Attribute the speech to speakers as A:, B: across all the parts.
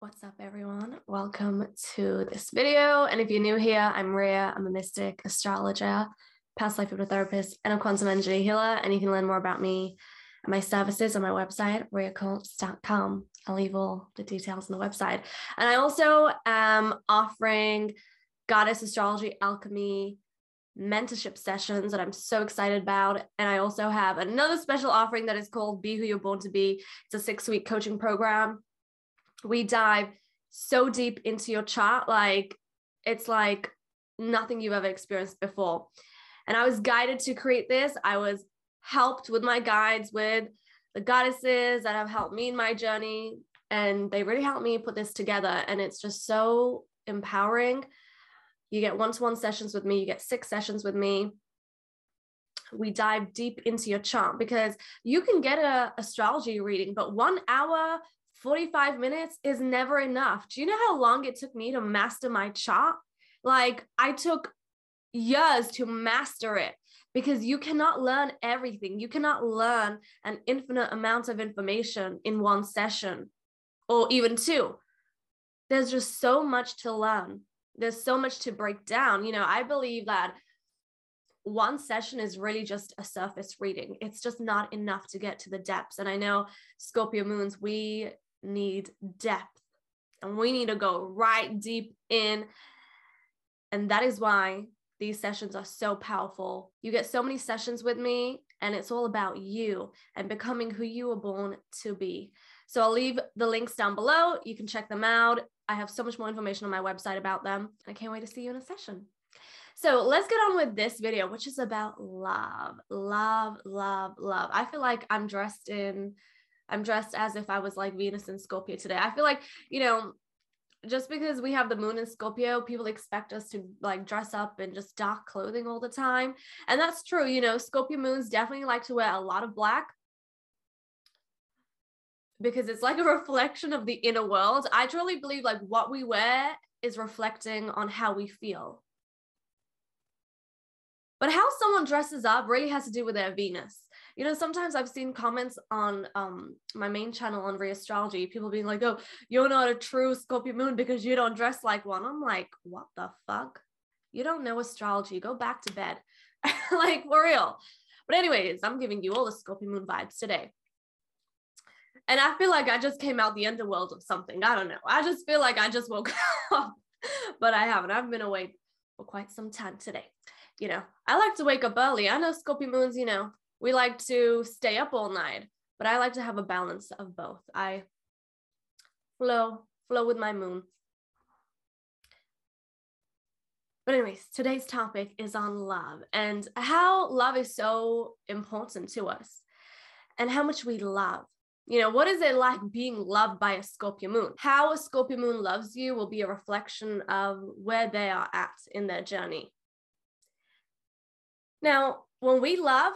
A: What's up, everyone? Welcome to this video. And if you're new here, I'm Ria. I'm a mystic astrologer, past life hypnotherapist, and a quantum energy healer. And you can learn more about me and my services on my website, riaquartz.com. I'll leave all the details on the website. And I also am offering goddess astrology alchemy mentorship sessions that I'm so excited about. And I also have another special offering that is called Be Who You're Born to Be. It's a six week coaching program we dive so deep into your chart like it's like nothing you've ever experienced before. And i was guided to create this. I was helped with my guides with the goddesses that have helped me in my journey and they really helped me put this together. And it's just so empowering. You get one-to-one sessions with me you get six sessions with me. We dive deep into your chart because you can get a astrology reading but one hour 45 minutes is never enough. Do you know how long it took me to master my chart? Like I took years to master it because you cannot learn everything. You cannot learn an infinite amount of information in one session or even two. There's just so much to learn. There's so much to break down. You know, I believe that one session is really just a surface reading. It's just not enough to get to the depths. And I know Scorpio moons, we need depth and we need to go right deep in. And that is why these sessions are so powerful. You get so many sessions with me, and it's all about you and becoming who you were born to be. So I'll leave the links down below. You can check them out. I have so much more information on my website about them. I can't wait to see you in a session. So let's get on with this video, which is about love, love, love, love. I feel like I'm dressed in I'm dressed as if I was like Venus and Scorpio today. I feel like, you know, just because we have the moon in Scorpio, people expect us to like dress up in just dark clothing all the time. And that's true. You know, Scorpio moons definitely like to wear a lot of black because it's like a reflection of the inner world. I truly believe like what we wear is reflecting on how we feel. But how someone dresses up really has to do with their Venus you know sometimes i've seen comments on um my main channel on re-astrology people being like oh you're not a true scorpio moon because you don't dress like one. I'm like what the fuck? You don't know astrology. Go back to bed. Like for real. But anyways i'm giving you all the scorpio moon vibes today. And i feel like i just came out the underworld of something. I don't know. I just feel like i just woke up but i haven't. I've been awake for quite some time today you know. I like to wake up early. I know scorpio moons you know we like to stay up all night, but I like to have a balance of both. I flow, flow with my moon. But, anyways, today's topic is on love and how love is so important to us and how much we love. You know, what is it like being loved by a Scorpio moon? How a Scorpio moon loves you will be a reflection of where they are at in their journey. Now, when we love,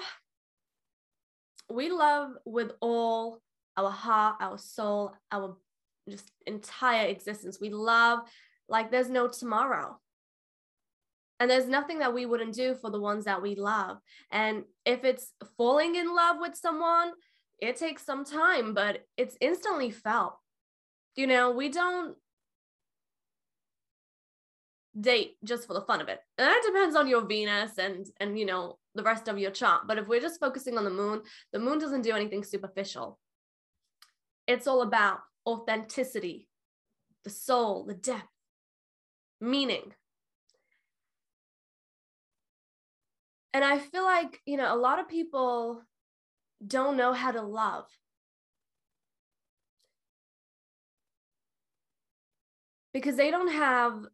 A: we love with all our heart, our soul, our just entire existence. We love like there's no tomorrow. And there's nothing that we wouldn't do for the ones that we love. And if it's falling in love with someone, it takes some time, but it's instantly felt. You know, we don't date just for the fun of it. And that depends on your Venus and and you know the rest of your chart. But if we're just focusing on the moon, the moon doesn't do anything superficial. It's all about authenticity, the soul, the depth, meaning. And I feel like, you know, a lot of people don't know how to love. Because they don't have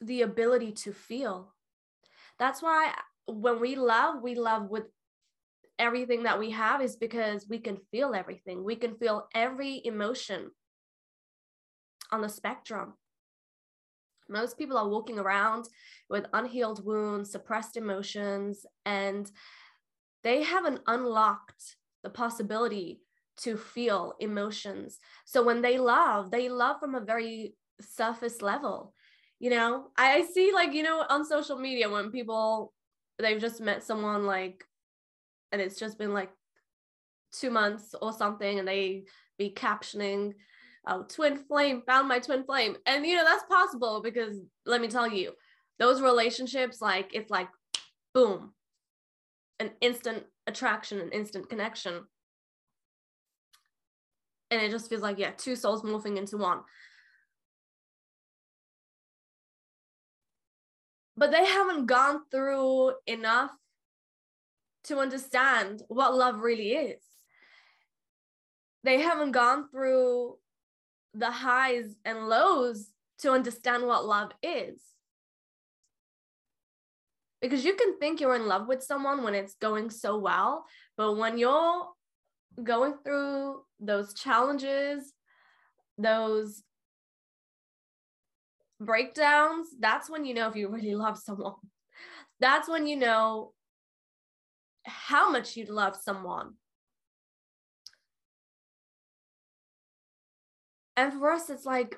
A: the ability to feel. That's why when we love, we love with everything that we have is because we can feel everything. We can feel every emotion on the spectrum. Most people are walking around with unhealed wounds, suppressed emotions, and they haven't unlocked the possibility to feel emotions. So when they love, they love from a very surface level. You know, I see like, you know, on social media when people they've just met someone like and it's just been like two months or something and they be captioning oh, twin flame, found my twin flame. And, you know, that's possible because let me tell you, those relationships, like, it's like, boom, an instant attraction, an instant connection. And it just feels like, yeah, two souls morphing into one. But they haven't gone through enough to understand what love really is. They haven't gone through the highs and lows to understand what love is. Because you can think you're in love with someone when it's going so well, but when you're going through those challenges, those breakdowns, that's when you know if you really love someone. That's when you know how much you love someone. And for us, it's like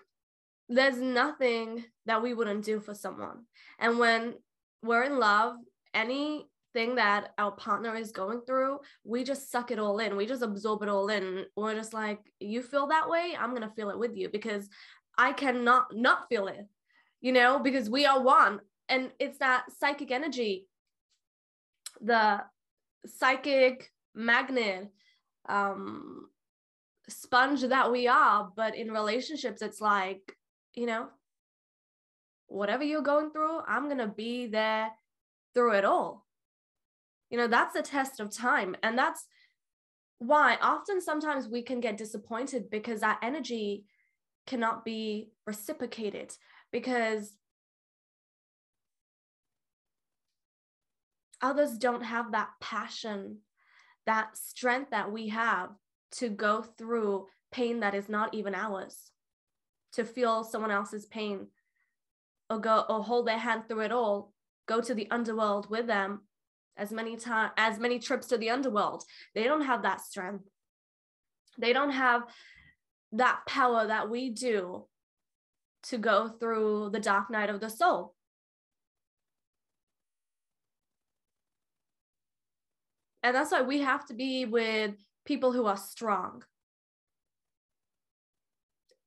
A: there's nothing that we wouldn't do for someone. And when we're in love, anything that our partner is going through, we just suck it all in. We just absorb it all in. We're just like, you feel that way? I'm going to feel it with you because I cannot not feel it, you know, because we are one. And it's that psychic energy, the psychic magnet um sponge that we are but in relationships it's like you know whatever you're going through i'm going to be there through it all you know that's a test of time and that's why often sometimes we can get disappointed because that energy cannot be reciprocated because others don't have that passion, that strength that we have to go through pain that is not even ours, to feel someone else's pain or go or hold their hand through it all, go to the underworld with them as many time as many trips to the underworld. They don't have that strength. They don't have that power that we do to go through the dark night of the soul. And that's why we have to be with people who are strong.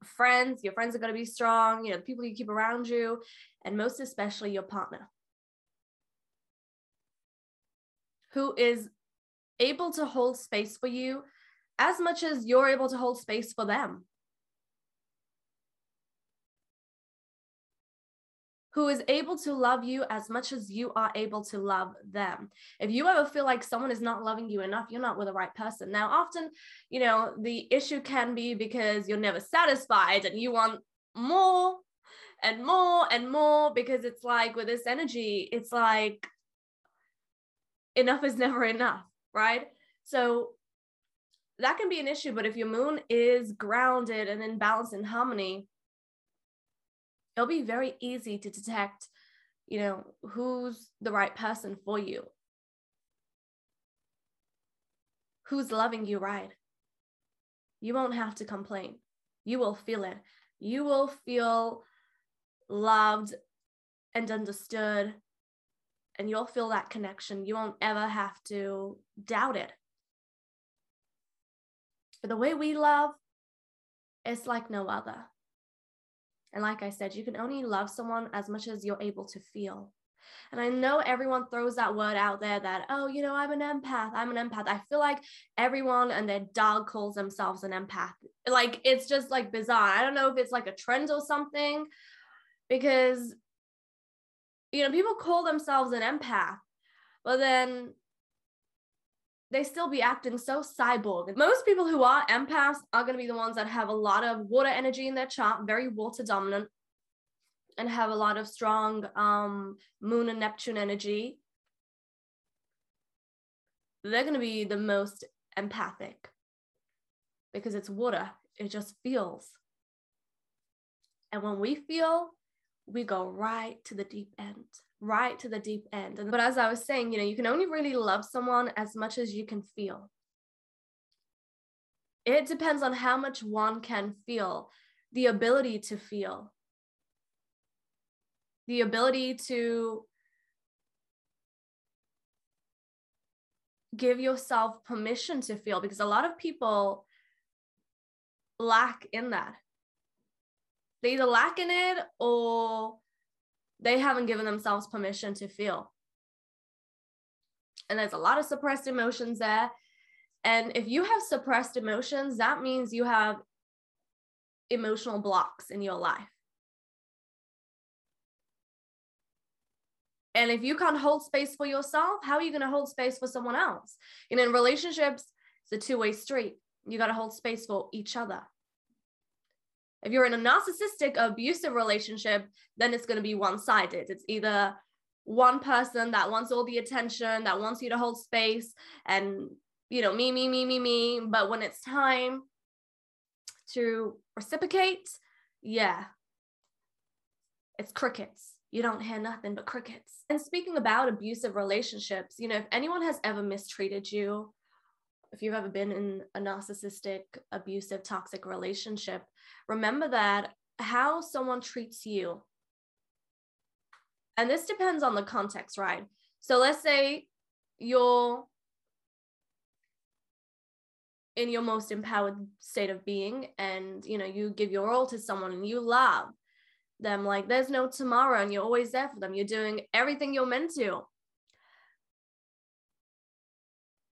A: Friends, your friends are going to be strong, you know, the people you keep around you, and most especially your partner who is able to hold space for you as much as you're able to hold space for them. Who is able to love you as much as you are able to love them. If you ever feel like someone is not loving you enough, you're not with the right person. Now, often, you know, the issue can be because you're never satisfied and you want more and more and more because it's like with this energy, it's like enough is never enough, right? So that can be an issue, but if your moon is grounded and in balance and harmony, it'll be very easy to detect, you know, who's the right person for you. Who's loving you right. You won't have to complain. You will feel it. You will feel loved and understood, and you'll feel that connection. You won't ever have to doubt it. But the way we love, it's like no other. And like I said, you can only love someone as much as you're able to feel. And I know everyone throws that word out there that, oh, you know, I'm an empath. I'm an empath. I feel like everyone and their dog calls themselves an empath. Like it's just like bizarre. I don't know if it's like a trend or something because, you know, people call themselves an empath, but then they still be acting so cyborg. Most people who are empaths are going to be the ones that have a lot of water energy in their chart, very water dominant, and have a lot of strong um, moon and Neptune energy. They're going to be the most empathic because it's water, it just feels. And when we feel, we go right to the deep end right to the deep end. And, but as I was saying, you know, you can only really love someone as much as you can feel. It depends on how much one can feel, the ability to feel, the ability to give yourself permission to feel, because a lot of people lack in that. they either lack in it or they haven't given themselves permission to feel. And there's a lot of suppressed emotions there. And if you have suppressed emotions, that means you have emotional blocks in your life. And if you can't hold space for yourself, how are you going to hold space for someone else? You know, in relationships, it's a two way street. You got to hold space for each other. If you're in a narcissistic, abusive relationship, then it's going to be one sided. It's either one person that wants all the attention, that wants you to hold space, and, you know, me, me, me, me, me. But when it's time to reciprocate, yeah, it's crickets you don't hear nothing but crickets. And speaking about abusive relationships, you know, if anyone has ever mistreated you, if you've ever been in a narcissistic, abusive, toxic relationship, remember that how someone treats you. And this depends on the context, right? So let's say you're in your most empowered state of being and you know you give your all to someone and you love them like there's no tomorrow and you're always there for them. You're doing everything you're meant to.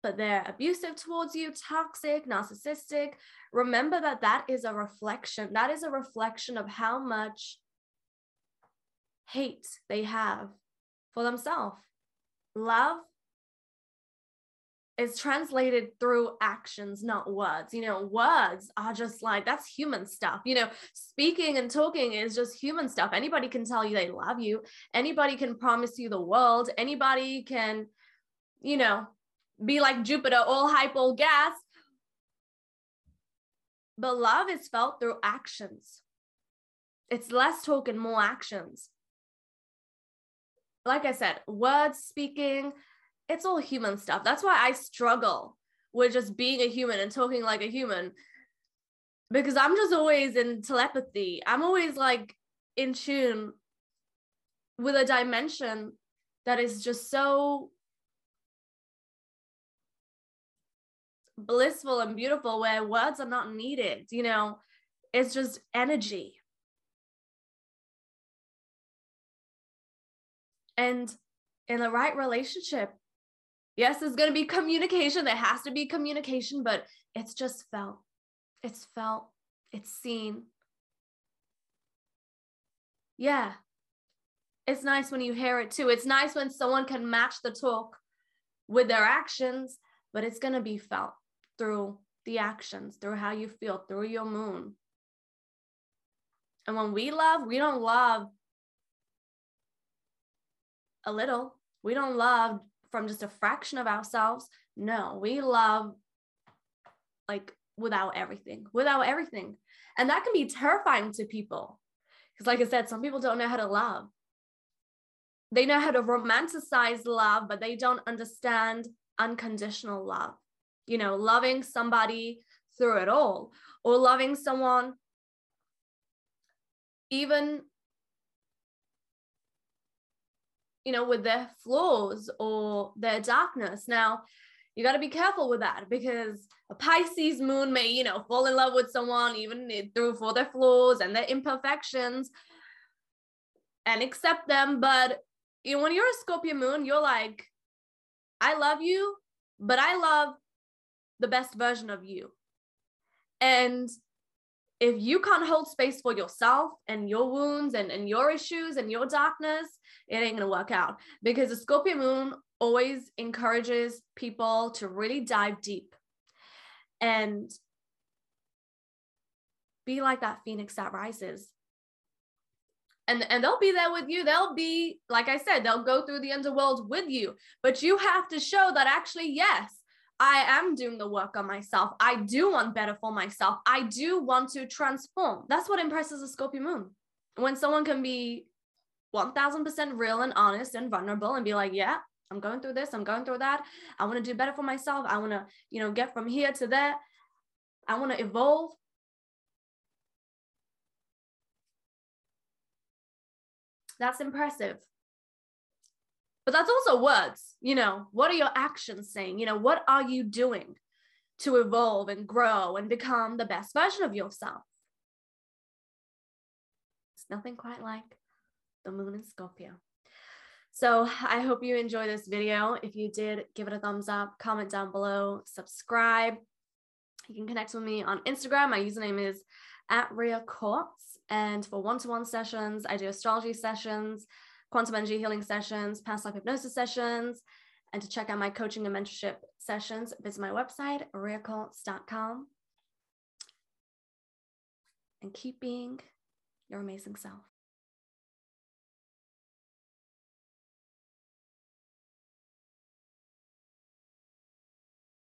A: But they're abusive towards you, toxic, narcissistic. Remember that that is a reflection. That is a reflection of how much hate they have for themselves. Love is translated through actions, not words. You know, words are just like that's human stuff. You know, speaking and talking is just human stuff. Anybody can tell you they love you, anybody can promise you the world, anybody can, you know, be like Jupiter, all hype, all gas. But love is felt through actions. It's less talk and more actions. Like I said, words, speaking, it's all human stuff. That's why I struggle with just being a human and talking like a human because I'm just always in telepathy. I'm always like in tune with a dimension that is just so blissful and beautiful where words are not needed, you know, it's just energy. And in the right relationship, Yes, there's going to be communication. There has to be communication, but it's just felt. It's felt. It's seen. Yeah. It's nice when you hear it too. It's nice when someone can match the talk with their actions, but it's going to be felt through the actions, through how you feel, through your moon. And when we love, we don't love a little. We don't love from just a fraction of ourselves. No, we love like without everything, without everything. And that can be terrifying to people. Because, like I said, some people don't know how to love. They know how to romanticize love, but they don't understand unconditional love. You know, loving somebody through it all, or loving someone even you know, with their flaws or their darkness. Now, you got to be careful with that because a Pisces moon may, you know, fall in love with someone even through for their flaws and their imperfections and accept them. But you know, when you're a Scorpio moon, you're like, I love you, but I love the best version of you. And if you can't hold space for yourself and your wounds and, and your issues and your darkness, it ain't gonna work out because the Scorpio moon always encourages people to really dive deep and be like that phoenix that rises. And, and they'll be there with you. They'll be, like I said, they'll go through the underworld with you. But you have to show that actually, yes, I am doing the work on myself. I do want better for myself. I do want to transform. That's what impresses a Scorpio moon. When someone can be 1000% real and honest and vulnerable and be like, yeah, I'm going through this, I'm going through that. I want to do better for myself. I want to, you know, get from here to there. I want to evolve. That's impressive but that's also words you know what are your actions saying you know what are you doing to evolve and grow and become the best version of yourself it's nothing quite like the moon in Scorpio. So I hope you enjoy this video. If you did, give it a thumbs up, comment down below, subscribe. You can connect with me on Instagram. My username is at Ria Quartz. And for one-to-one sessions, I do astrology sessions, quantum energy healing sessions, past life hypnosis sessions. And to check out my coaching and mentorship sessions, visit my website, riaquartz.com. And keep being your amazing self.